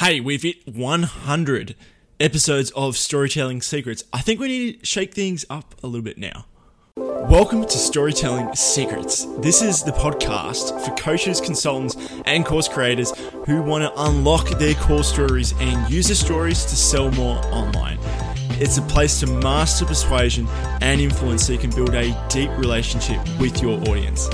Hey, we've hit 100 episodes of Storytelling Secrets. I think we need to shake things up a little bit now. Welcome to Storytelling Secrets. This is the podcast for coaches, consultants, and course creators who want to unlock their core stories and use the stories to sell more online. It's a place to master persuasion and influence so you can build a deep relationship with your audience.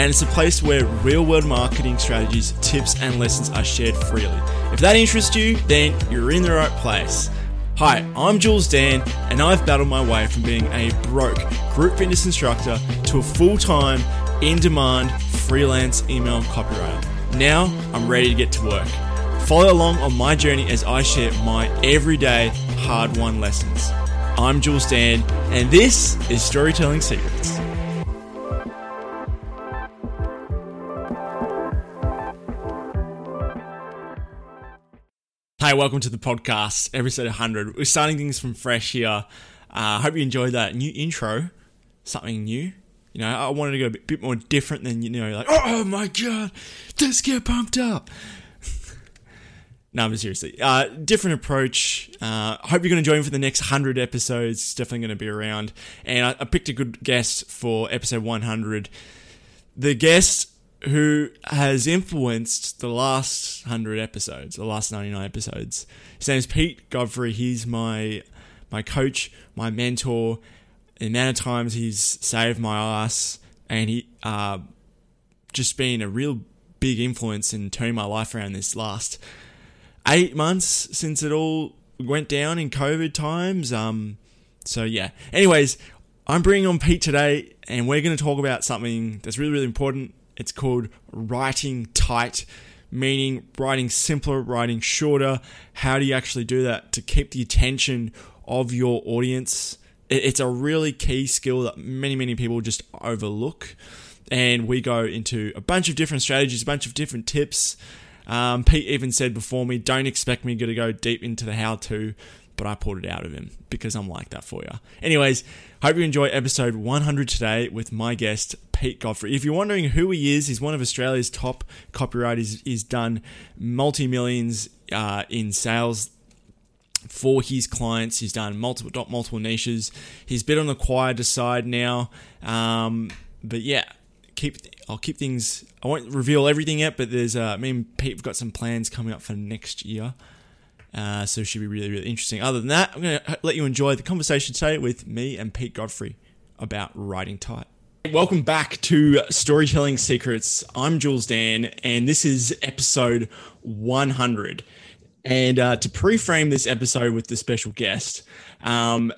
And it's a place where real world marketing strategies, tips, and lessons are shared freely. If that interests you, then you're in the right place. Hi, I'm Jules Dan, and I've battled my way from being a broke group fitness instructor to a full time, in demand freelance email copywriter. Now I'm ready to get to work. Follow along on my journey as I share my everyday hard won lessons. I'm Jules Dan, and this is Storytelling Secrets. Hey, welcome to the podcast, episode 100. We're starting things from fresh here. I uh, hope you enjoyed that new intro, something new. You know, I wanted to go a bit, more different than, you know, like, oh my god, let's get pumped up. no, but seriously, uh, different approach. Uh, hope you're going to join for the next 100 episodes. It's definitely going to be around. And I, I picked a good guest for episode 100. The guest who has influenced the last 100 episodes, the last 99 episodes. His name is Pete Godfrey. He's my my coach, my mentor. The amount of times he's saved my ass and he uh, just been a real big influence in turning my life around this last eight months since it all went down in COVID times. Um, so yeah. Anyways, I'm bringing on Pete today, and we're going to talk about something that's really, really important it's called writing tight, meaning writing simpler, writing shorter. How do you actually do that to keep the attention of your audience? It's a really key skill that many, many people just overlook. And we go into a bunch of different strategies, a bunch of different tips. Um, Pete even said before me, don't expect me to go deep into the how to, but I pulled it out of him because I'm like that for you. Anyways, hope you enjoy episode 100 today with my guest, Pete Godfrey. If you're wondering who he is, he's one of Australia's top copywriters. He's done multi millions uh, in sales for his clients. He's done multiple multiple niches. He's been on the quieter side now, um, but yeah, keep I'll keep things. I won't reveal everything yet, but there's uh, me and Pete have got some plans coming up for next year. Uh, so it should be really, really interesting. Other than that, I'm going to let you enjoy the conversation today with me and Pete Godfrey about writing tight. Welcome back to Storytelling Secrets. I'm Jules Dan, and this is episode 100. And uh, to pre-frame this episode with the special guest, um,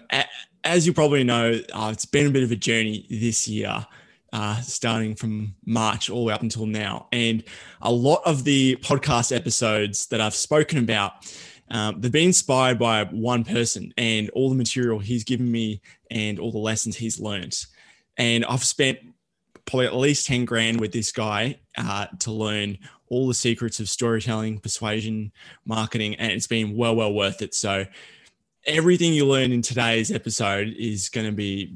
as you probably know, uh, it's been a bit of a journey this year, uh, starting from March all the way up until now. And a lot of the podcast episodes that I've spoken about, um, they've been inspired by one person and all the material he's given me and all the lessons he's learned and I've spent probably at least 10 grand with this guy uh, to learn all the secrets of storytelling, persuasion, marketing, and it's been well, well worth it. So, everything you learn in today's episode is going to be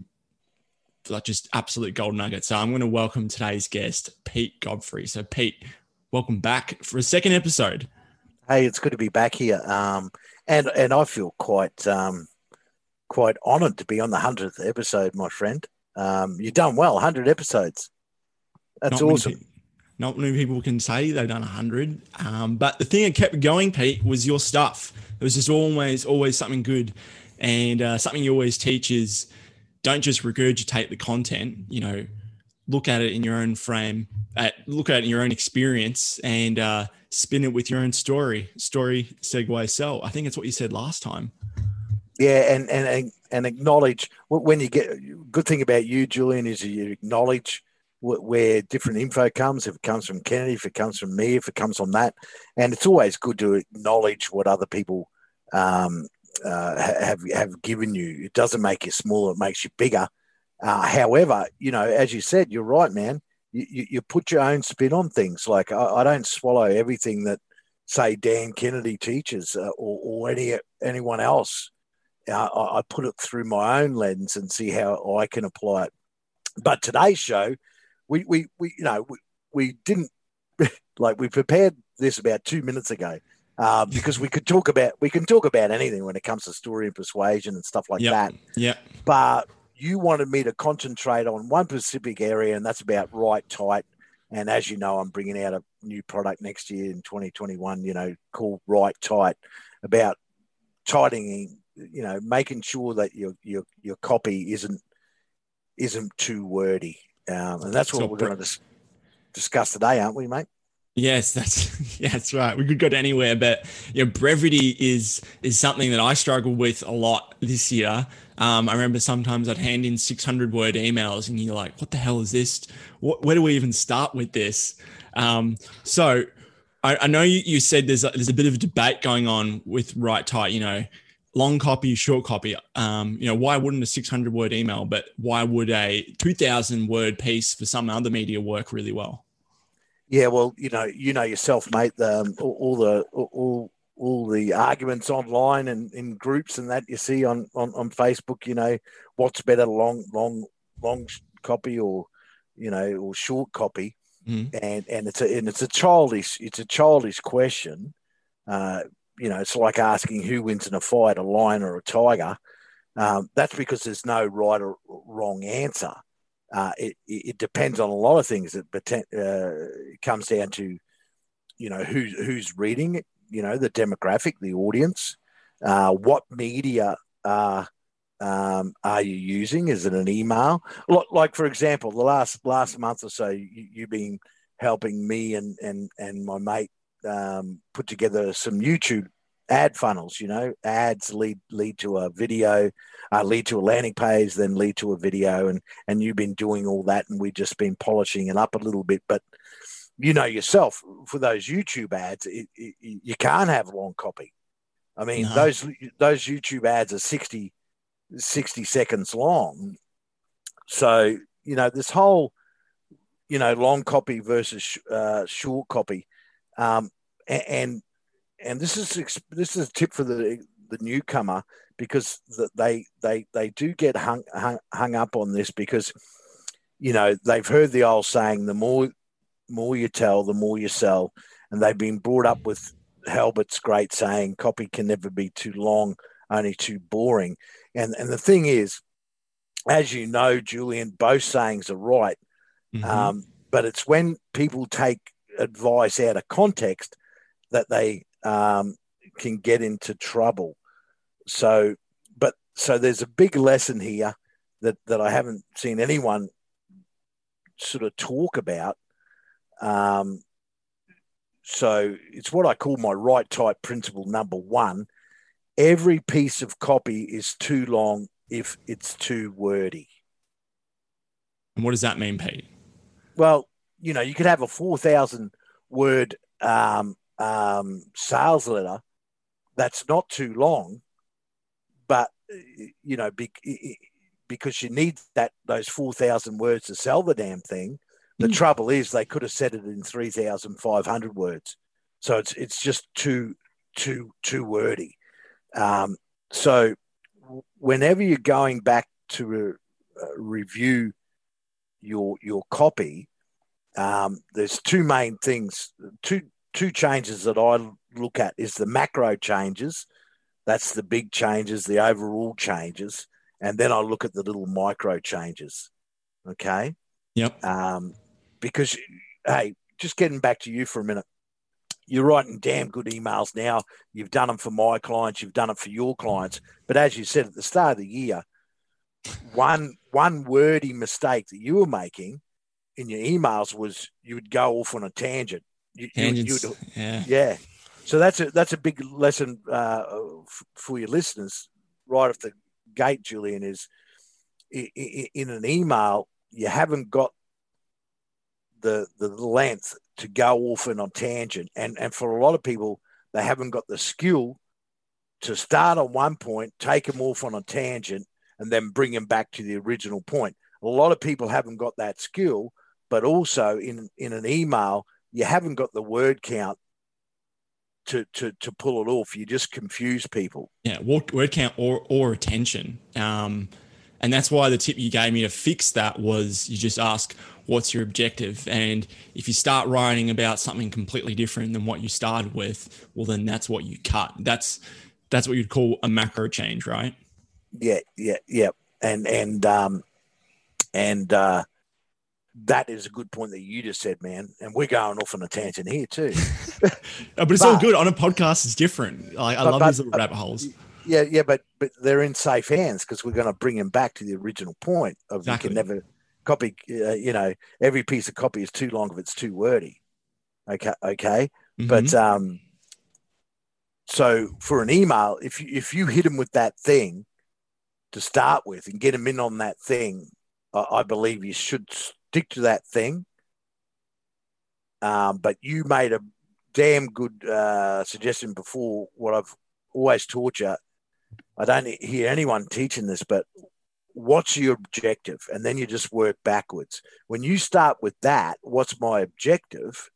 like just absolute gold nugget. So, I'm going to welcome today's guest, Pete Godfrey. So, Pete, welcome back for a second episode. Hey, it's good to be back here. Um, and and I feel quite um, quite honoured to be on the hundredth episode, my friend. Um, you've done well, 100 episodes. That's not awesome. Many, not many people can say they've done 100. Um, but the thing that kept going, Pete, was your stuff. It was just always, always something good. And uh, something you always teach is don't just regurgitate the content, you know, look at it in your own frame, at, look at it in your own experience and uh, spin it with your own story. Story, segue, sell. I think it's what you said last time. Yeah, and and and acknowledge when you get. Good thing about you, Julian, is you acknowledge where different info comes. If it comes from Kennedy, if it comes from me, if it comes from that, and it's always good to acknowledge what other people um, uh, have have given you. It doesn't make you smaller; it makes you bigger. Uh, however, you know, as you said, you're right, man. You, you, you put your own spin on things. Like I, I, don't swallow everything that, say, Dan Kennedy teaches uh, or, or any anyone else I, I put it through my own lens and see how I can apply it. But today's show, we we, we you know we, we didn't like we prepared this about two minutes ago, uh, because we could talk about we can talk about anything when it comes to story and persuasion and stuff like Yep. that. Yeah. But you wanted me to concentrate on one specific area, and that's about write tight. And as you know, I'm bringing out a new product next year in 2021. You know, called Write Tight, about tightening. You know, making sure that your your your copy isn't isn't too wordy, um, and that's what So we're going to dis- discuss today, aren't we, mate? Yes, that's yeah, that's right. We could go to anywhere, but yeah, brevity is is something that I struggle with a lot this year. Um, I remember sometimes I'd hand in 600 word emails, and you're like, "What the hell is this? What, where do we even start with this?" Um, so I, I know you, you said there's a, there's a bit of a debate going on with write tight. You know, long copy, short copy. Um, you know, why wouldn't a 600 word email, but why would a 2,000 word piece for some other media work really well? Yeah, well, you know, you know yourself, mate. The, um, all, all the all all the arguments online and in groups and that you see on, on on Facebook. You know, what's better, long long long copy or you know or short copy? Mhm. And and it's a and it's a childish it's a childish question. Uh, you know, it's like asking who wins in a fight, a lion or a tiger. Um, that's because there's no right or wrong answer uh, it, it depends on a lot of things. It, uh, it comes down to, you know, who's who's reading it, you know, the demographic, the audience, uh, what media uh, um, are you using? Is it an email? Like, like for example, the last last month or so, you, you've been helping me and and and my mate um, put together some YouTube ad funnels. You know, ads lead lead to a video, uh, lead to a landing page, then lead to a video, and and you've been doing all that, and we've just been polishing it up a little bit. But you know yourself, for those YouTube ads, it, it, you can't have long copy. I mean, No. those those YouTube ads are 60, 60 seconds long. So you know this whole, you know, long copy versus sh- uh, short copy, um, and and this is this is a tip for the the newcomer because th- they they they do get hung, hung hung up on this because you know they've heard the old saying the more more you tell the more you sell. And they've been brought up with Halbert's great saying copy can never be too long only too boring. And and the thing is as you know Julian both sayings are right. Mhm. um, but it's when people take advice out of context that they um, can get into trouble. So, but so there's a big lesson here that that I haven't seen anyone sort of talk about. Um, so it's what I call my right type principle number one. Every piece of copy is too long if it's too wordy. and what does that mean, Pete? Well, you know, you could have a 4,000 word um, um, sales letter that's not too long, but, you know, be, because you need that those 4,000 words to sell the damn thing. The Mm. trouble is they could have said it in 3,500 words. So it's, it's just too, too, too wordy. Um, so whenever you're going back to re- uh, review your, your copy, um, there's two main things, two two changes that I look at is the macro changes, that's the big changes, the overall changes, and then I look at the little micro changes. Okay, Yep. um, because hey, just getting back to you for a minute. You're writing damn good emails now. You've done them for my clients. You've done it for your clients. But as you said at the start of the year, one one wordy mistake that you were making in your emails was you would go off on a tangent. You, you, you Tangents. would, yeah. yeah. So that's a that's a big lesson uh, f- for your listeners right off the gate, Julian. Is in an email you haven't got the the length to go off on a tangent, and and for a lot of people they haven't got the skill to start on one point, take them off on a tangent, and then bring them back to the original point. A lot of people haven't got that skill, but also in in an email you haven't got the word count to to to pull it off. You just confuse people. Yeah, word, word count or or attention. Um, And that's why the tip you gave me to fix that was you just ask, what's your objective? And if you start writing about something completely different than what you started with, well, then that's what you cut. That's that's what you'd call a macro change, right? Yeah, yeah, yeah. And and um and uh that is a good point that you just said, man. And we're going off on a tangent here too. but it's but, all good. On a podcast, it's different. Like, I but, love but, these little rabbit holes. Yeah, yeah, but but they're in safe hands because we're going to bring them back to the original point of exactly. you can never copy. Uh, you know, every piece of copy is too long if it's too wordy. Okay, okay, mm-hmm. but um, so for an email, if you if you hit them with that thing to start with and get them in on that thing, I, I believe you should stick to that thing. Um, but you made a damn good uh, suggestion before. What I've always taught you I don't hear anyone teaching this, but what's your objective? And then you just work backwards. When you start with that, what's my objective?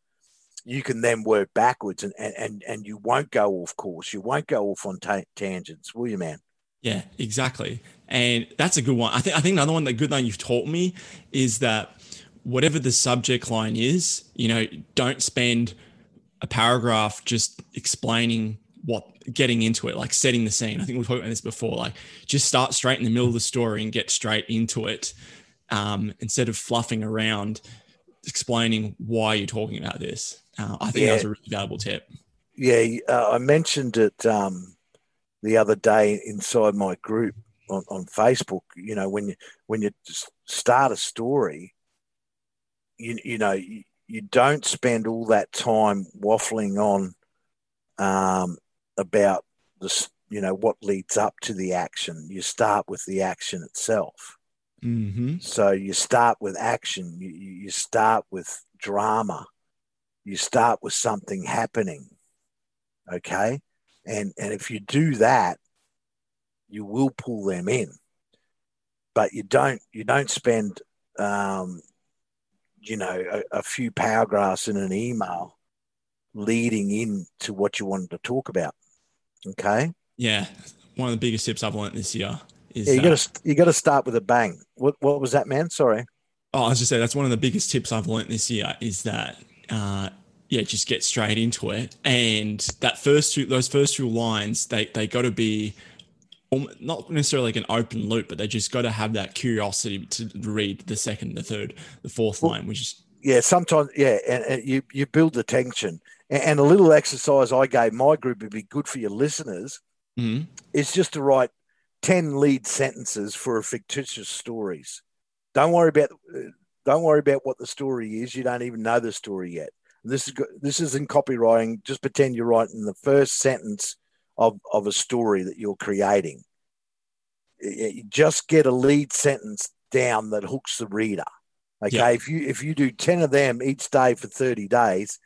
You can then work backwards and, and, and, you won't go off course. You won't go off on ta- tangents, will you, man? Yeah, exactly. And that's a good one. I think I think another one, the good thing you've taught me is that whatever the subject line is, you know, don't spend a paragraph just explaining what getting into it, like setting the scene. I think we've talked about this before. Like just start straight in the middle of the story and get straight into it um, instead of fluffing around explaining why you're talking about this. Uh, I think yeah. that was a really valuable tip. Yeah, uh, I mentioned it um, the other day inside my group on, on Facebook. You know, when you when you start a story, you you know you, you don't spend all that time waffling on um, about this, you know what leads up to the action. You start with the action itself. Mm-hmm. So you start with action. You, you start with drama. You start with something happening. Okay, and and if you do that, you will pull them in. But you don't you don't spend um, you know a, a few paragraphs in an email leading in to what you wanted to talk about. Okay. Yeah, one of the biggest tips I've learned this year is yeah, you got to you got to start with a bang. What what was that, man? Sorry. Oh, I was just saying that's one of the biggest tips I've learned this year is that uh, yeah, just get straight into it. And that first two, those first two lines, they they got to be not necessarily like an open loop, but they just got to have that curiosity to read the second, the third, the fourth well, line, which is yeah, sometimes yeah, and, and you you build the tension. And a little exercise I gave my group would be good for your listeners mm-hmm. is just to write 10 lead sentences for a fictitious stories. Don't worry about don't worry about what the story is. You don't even know the story yet. This is this is in copywriting. Just pretend you're writing the first sentence of, of a story that you're creating. You just get a lead sentence down that hooks the reader. Okay, yeah. if you if you do ten of them each day for thirty days,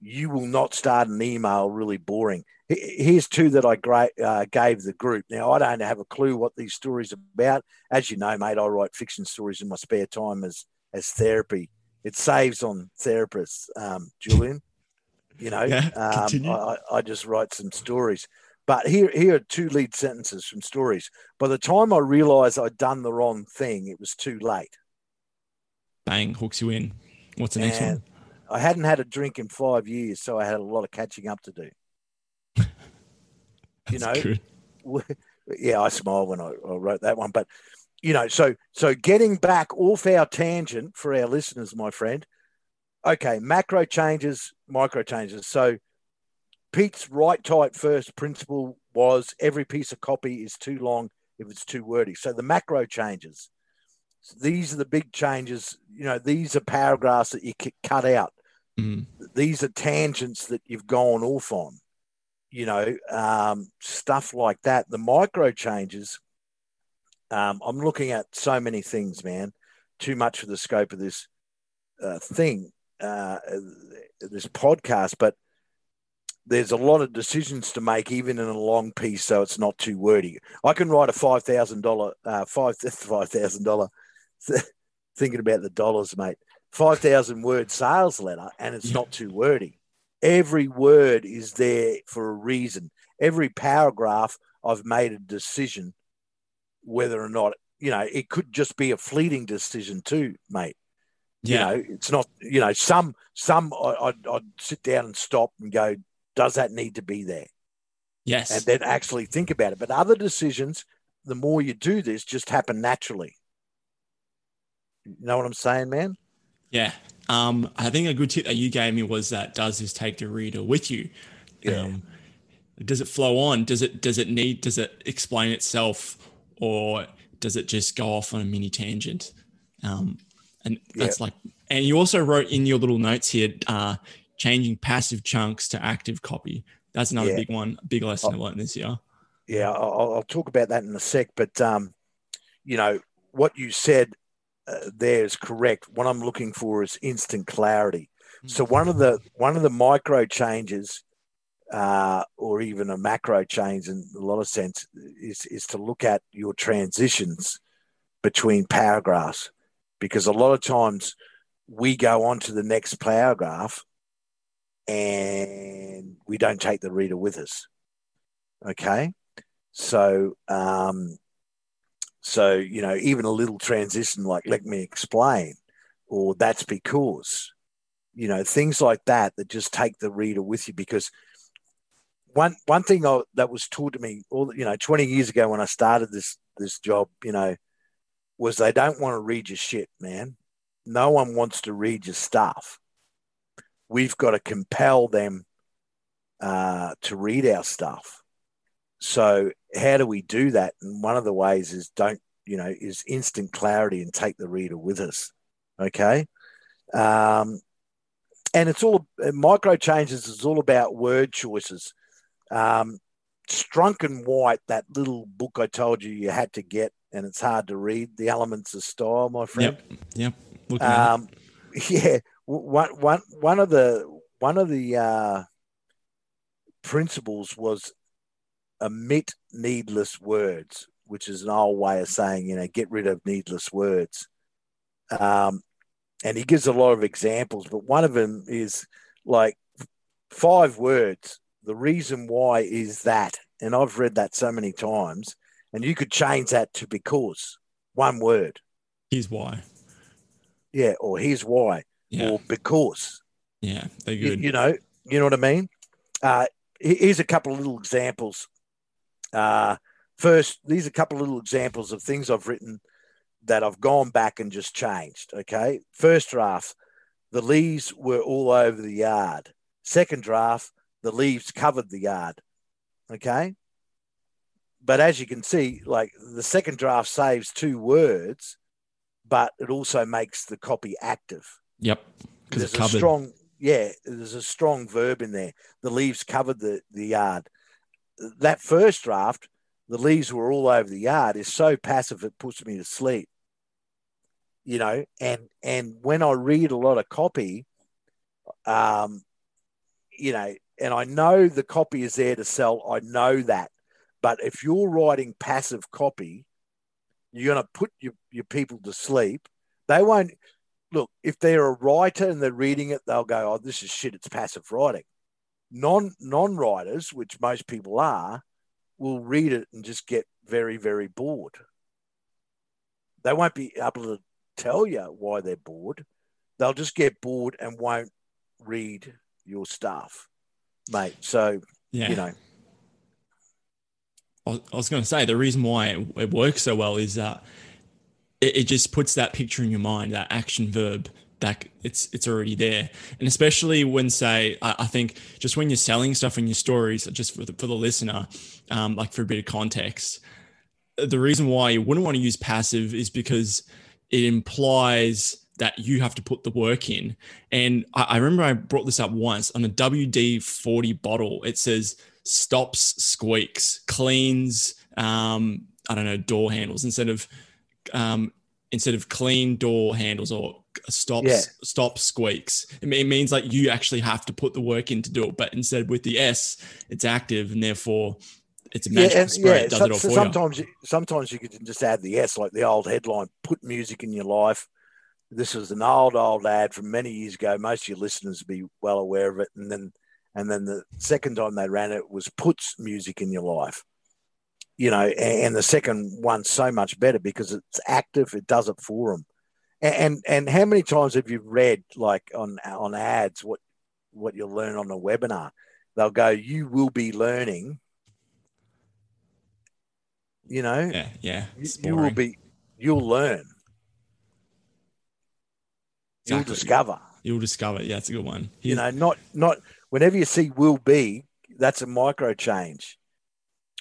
you will not start an email really boring. Here's two that I gra- uh, gave the group. Now, I don't have a clue what these stories are about. As you know, mate, I write fiction stories in my spare time as, as therapy. It saves on therapists, um, Julian. You know, yeah, um, I, I just write some stories. But here, here are two lead sentences from stories. By the time I realized I'd done the wrong thing, it was too late. Bang, hooks you in. What's the next one? I hadn't had a drink in five years, so I had a lot of catching up to do. you know, yeah, I smiled when I, I wrote that one, but you know, so so getting back off our tangent for our listeners, my friend. Okay, macro changes, micro changes. So Pete's right type first principle was every piece of copy is too long if it's too wordy. So the macro changes. So these are the big changes. You know, these are paragraphs that you cut out. Mm. These are tangents that you've gone off on, you know, um, stuff like that. The micro changes, um, I'm looking at so many things, man. Too much for the scope of this uh, thing, uh, this podcast, but there's a lot of decisions to make, even in a long piece, so it's not too wordy. I can write a five thousand dollar, uh, five five thousand dollar, thinking about the dollars, mate. 5,000 word sales letter and it's not too wordy. Every word is there for a reason. Every paragraph, I've made a decision whether or not you know, it could just be a fleeting decision too, mate. Yeah. You know, it's not. You know, some some I, I'd, I'd sit down and stop and go, does that need to be there? yes. And then actually think about it. But other decisions, the more you do this, just happen naturally. You know what I'm saying, man? Yeah. Um, I think a good tip that you gave me was that does this take the reader with you? Yeah. Um, does it flow on? Does it does it need does it explain itself or does it just go off on a mini tangent? Um, and that's like and you also wrote in your little notes here, uh, changing passive chunks to active copy. That's another Yeah. big one, big lesson I learned this year. Yeah, I'll, I'll talk about that in a sec. But um, you know what you said uh, there is correct. What I'm looking for is instant clarity. So one of the one of the micro changes, uh, or even a macro change in a lot of sense, is is to look at your transitions between paragraphs, because a lot of times we go on to the next paragraph and we don't take the reader with us. Okay, so um, so you know even a little transition like "let me explain" or "that's because," you know things like that that just take the reader with you because one one thing I, that was taught to me all you know 20 years ago when I started this this job you know was they don't want to read your shit man. No one wants to read your stuff. We've got to compel them uh, to read our stuff. So how do we do that? And one of the ways is don't you know is instant clarity and take the reader with us okay? Um, and it's all micro changes is all about word choices. Um, Strunk and White, that little book I told you you had to get, and it's hard to read. The Elements of Style, my friend. Yep. Yep. Looking at it. Um, yeah, one, one, one of the one of the uh, principles was omit needless words, which is an old way of saying you know get rid of needless words. Um, and he gives a lot of examples, but one of them is like five words. The reason why is that, and I've read that so many times, and you could change that to because one word. Here's why. Yeah, or here's why, Yeah. or because. Yeah. They're good. you know, you know what I mean. Uh, he- here's a couple of little examples. Uh, first, these are a couple of little examples of things I've written that I've gone back and just changed. Okay, first draft, the leaves were all over the yard. Second draft, the leaves covered the yard. Okay, but as you can see, like the second draft saves two words, but it also makes the copy active Yep. Because there's it's a covered. strong yeah there's a strong verb in there the leaves covered the, the yard that first draft the leaves were all over the yard is so passive it puts me to sleep you know and and when i read a lot of copy um you know and i know the copy is there to sell i know that but if you're writing passive copy you're going to put your, your people to sleep they won't look, if they're a writer and they're reading it, they'll go, "Oh, this is shit. It's passive writing." Non non writers, which most people are, will read it and just get very very bored. They won't be able to tell you why they're bored. They'll just get bored and won't read your stuff, mate. So yeah. you know, I was- going to say the reason why it, works so well is that it, just puts that picture in your mind, that action verb that it's it's already there, and especially when say I, think just when you're selling stuff in your stories, just for the, for the listener, um, like for a bit of context, the reason why you wouldn't want to use passive is because it implies that you have to put the work in. And I, I remember I brought this up once on a WD 40 bottle. It says stops squeaks, cleans, um, I don't know, door handles instead of um, instead of clean door handles or stops Yeah. stop squeaks. It, means like you actually have to put the work in to do it. But instead with the S, it's active and therefore it's a magical spray. it does so- it all so for sometimes you, sometimes you could just add the S, like the old headline, "Put music in your life." This is an old, old ad from many years ago. Most of your listeners will be well aware of it. And then, and then the second time they ran it was "Puts music in your life." you know, and, the second one's so much better because it's active. It does it for them. And, and and how many times have you read like on on ads what what you'll learn on a webinar? They'll go, "You will be learning." You know, Yeah, yeah. you, you will be, you'll learn, you'll discover. You'll discover. Yeah, it's a good one. You know, not not whenever you see will be, that's a micro change.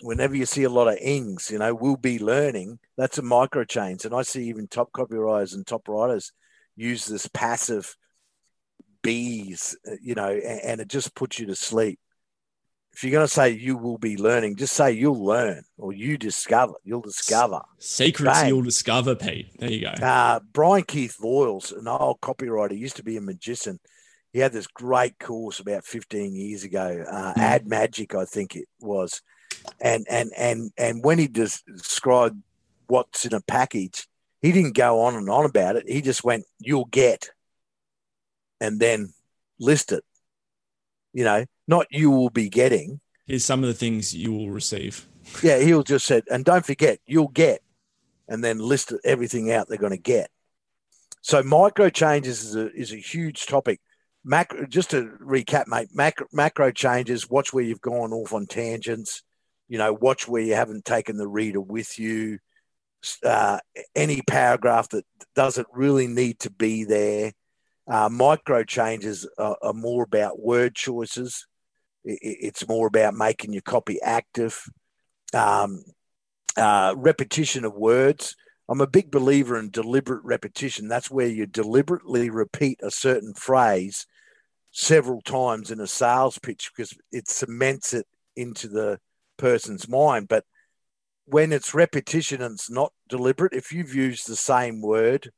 Whenever you see a lot of ings, you know, will be learning, that's a micro change. And I see even top copywriters and top writers use this passive bees, uh, you know, and, and it just puts you to sleep. If you're going to say you will be learning, just say you'll learn or you discover, you'll discover. secrets Bang. you'll discover, Pete. There you go. Uh, Brian Keith Voiles, an old copywriter, used to be a magician. He had this great course about 15 years ago, uh, Hmm. Ad Magic, I think it was. And and and and when he described what's in a package, he didn't go on and on about it. He just went, "You'll get," and then list it. You know, not you will be getting. Here's some of the things you will receive. Yeah, he'll just said, and don't forget, you'll get, and then list everything out they're going to get. So micro changes is a is a huge topic. Macro, just to recap, mate. Macro, macro changes. Watch where you've gone off on tangents. You know, watch where you haven't taken the reader with you. Uh, any paragraph that doesn't really need to be there. Uh, micro changes are, are more about word choices. I- I- it's more about making your copy active um, uh, repetition of words. I'm a big believer in deliberate repetition. That's where you deliberately repeat a certain phrase several times in a sales pitch because it cements it into the person's mind. But when it's repetition and it's not deliberate, if you've used the same word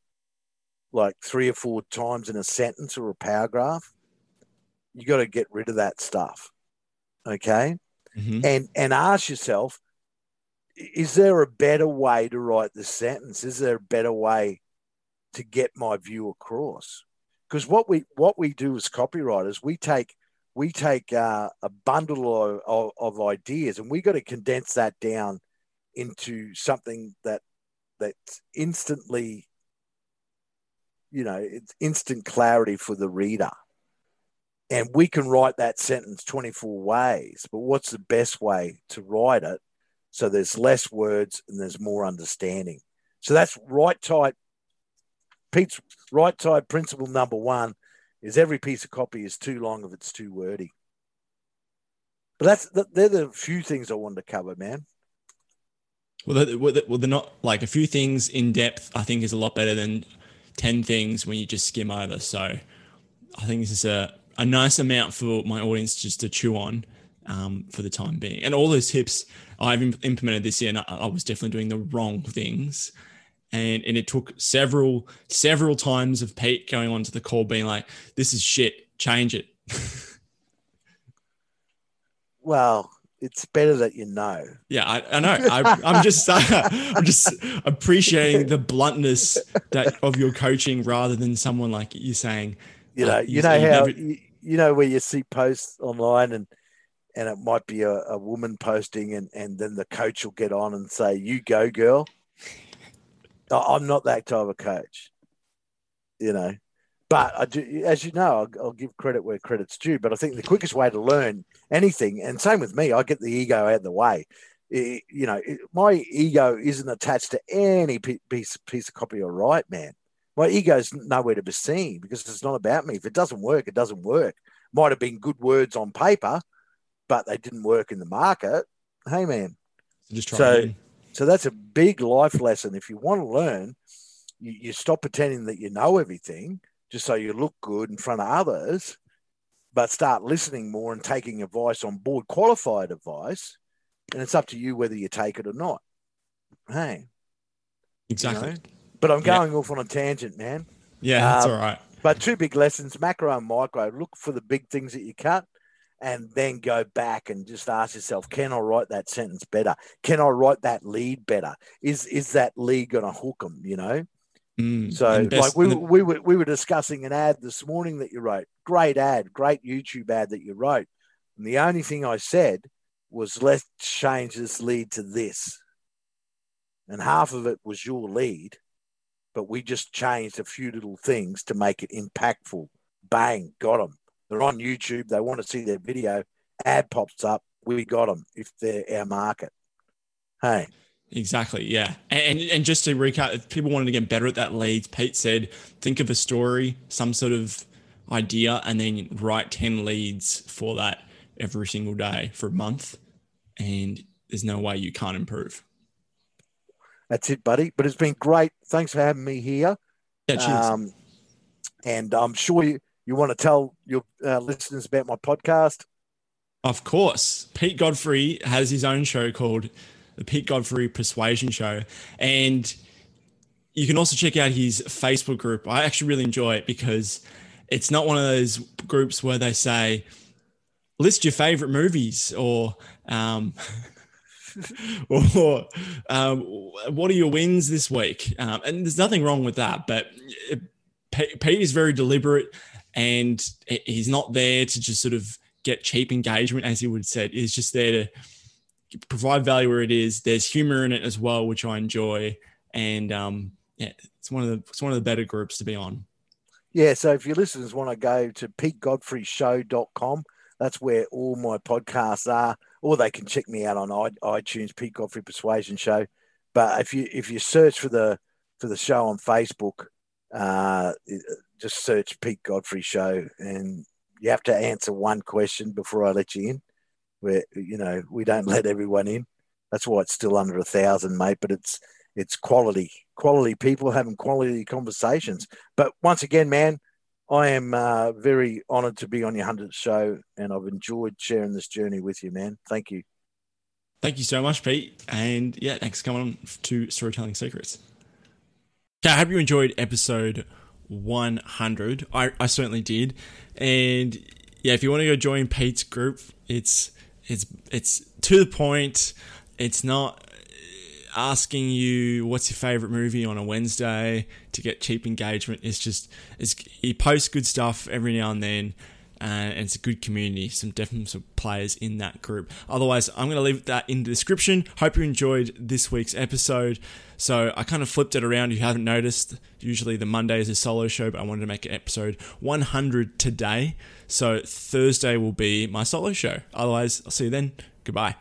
like three or four times in a sentence or a paragraph, you got to get rid of that stuff. Okay Mhm. and and ask yourself is there a better way to write the sentence? Is there a better way to get my view across? Because what we what we do as copywriters we take we take uh, a bundle of, of, of ideas and we got to condense that down into something that that's instantly you know it's instant clarity for the reader. And we can write that sentence 24 ways but what's the best way to write it so there's less words and there's more understanding so that's write tight. pete's write tight principle number one is every piece of copy is too long if it's too wordy but that's they're the few things i wanted to cover man Well, they- well, they- well, they're not like a few things in depth. I think is a lot better than ten things when you just skim over. So, I think this is a a nice amount for my audience just to chew on um, for the time being. And all those tips I've im- implemented this year, and I, I was definitely doing the wrong things. And, and it took several several times of Pete going on to the call, being like, "This is shit. Change it." well it's better that you know Yeah, I, I know. I, I'm just, I'm just appreciating the bluntness that of your coaching rather than someone like you saying, you know Uh, you you- know how never- you, you know where you see posts online and and it might be a, a woman posting and and then the coach will get on and say you go girl i'm not that type of coach you know but I do, as you know I'll, I'll give credit where credit's due but i think the quickest way to learn anything and same with me i get the ego out of the way I- you know it- my ego isn't attached to any piece piece of copy or write man my ego's nowhere to be seen because it's not about me. If it doesn't work, it doesn't work. Might have been good words on paper, but they didn't work in the market. Hey, man. just try So- again. So that's a big life lesson. If you want to learn, you, you stop pretending that you know everything just so you look good in front of others, but start listening more and taking advice on board, qualified advice. And it's up to you whether you take it or not. Hey, Exactly. know? but I'm Yeah. going off on a tangent, man. Yeah, that's Um, all right. But two big lessons macro and micro. Look for the big things that you cut and then go back and just ask yourself, can I write that sentence better? Can I write that lead better? Is is that lead going to hook them? You know. Mm, So best- like we, we were we were discussing an ad this morning that you wrote. Great ad, great YouTube ad that you wrote. And the only thing I said was let's change this lead to this. And half of it was your lead, but we just changed a few little things to make it impactful. Bang, got them. They're on YouTube. They want to see their video. Ad pops up. We got them if they're our market. Hey. Exactly. Yeah. And, and just to recap, if people wanted to get better at that leads, Pete said, think of a story, some sort of idea, and then write 10 leads for that every single day for a month. And there's no way you can't improve. That's it, buddy. But it's been great. Thanks for having me here. Yeah, cheers. Um, and I'm sure you, you want to tell your uh, listeners about my podcast. Of course. Pete Godfrey has his own show called The Pete Godfrey Persuasion Show. And you can also check out his Facebook group. I actually really enjoy it because it's not one of those groups where they say, list your favorite movies or, um, or um, what are your wins this week? Um, and there's nothing wrong with that, but Pete is very deliberate and he's not there to just sort of get cheap engagement, as he would said. He's just there to provide value where it is. There's humor in it as well, which I enjoy, and um, yeah, it's one of the it's one of the better groups to be on. Yeah, so if your listeners want to go to petegodfreyshow.com, that's where all my podcasts are, or they can check me out on iTunes, Pete Godfrey Persuasion Show. But if you if you search for the for the show on Facebook, uh, just search Pete Godfrey Show, and you have to answer one question before I let you in. Where you know we don't let everyone in. That's why it's still under a thousand, mate. But it's it's quality, quality people having quality conversations. But once again, man, I am uh, very honoured to be on your hundredth show, and I've enjoyed sharing this journey with you, man. Thank you. Thank you so much, Pete. And yeah, thanks for coming on to Storytelling Secrets. Okay, I hope you enjoyed episode 100. I, I certainly did. And yeah, if you want to go join Pete's group, it's it's it's to the point. It's not uh, asking you what's your favorite movie on a Wednesday to get cheap engagement. It's just it's, he posts good stuff every now and then. Uh, and it's a good community, some definite players in that group. Otherwise, I'm going to leave that in the description. Hope you enjoyed this week's episode. So I kind of flipped it around. If you haven't noticed, usually the Monday is a solo show, but I wanted to make episode 100 today. So Thursday will be my solo show. Otherwise, I'll see you then. Goodbye.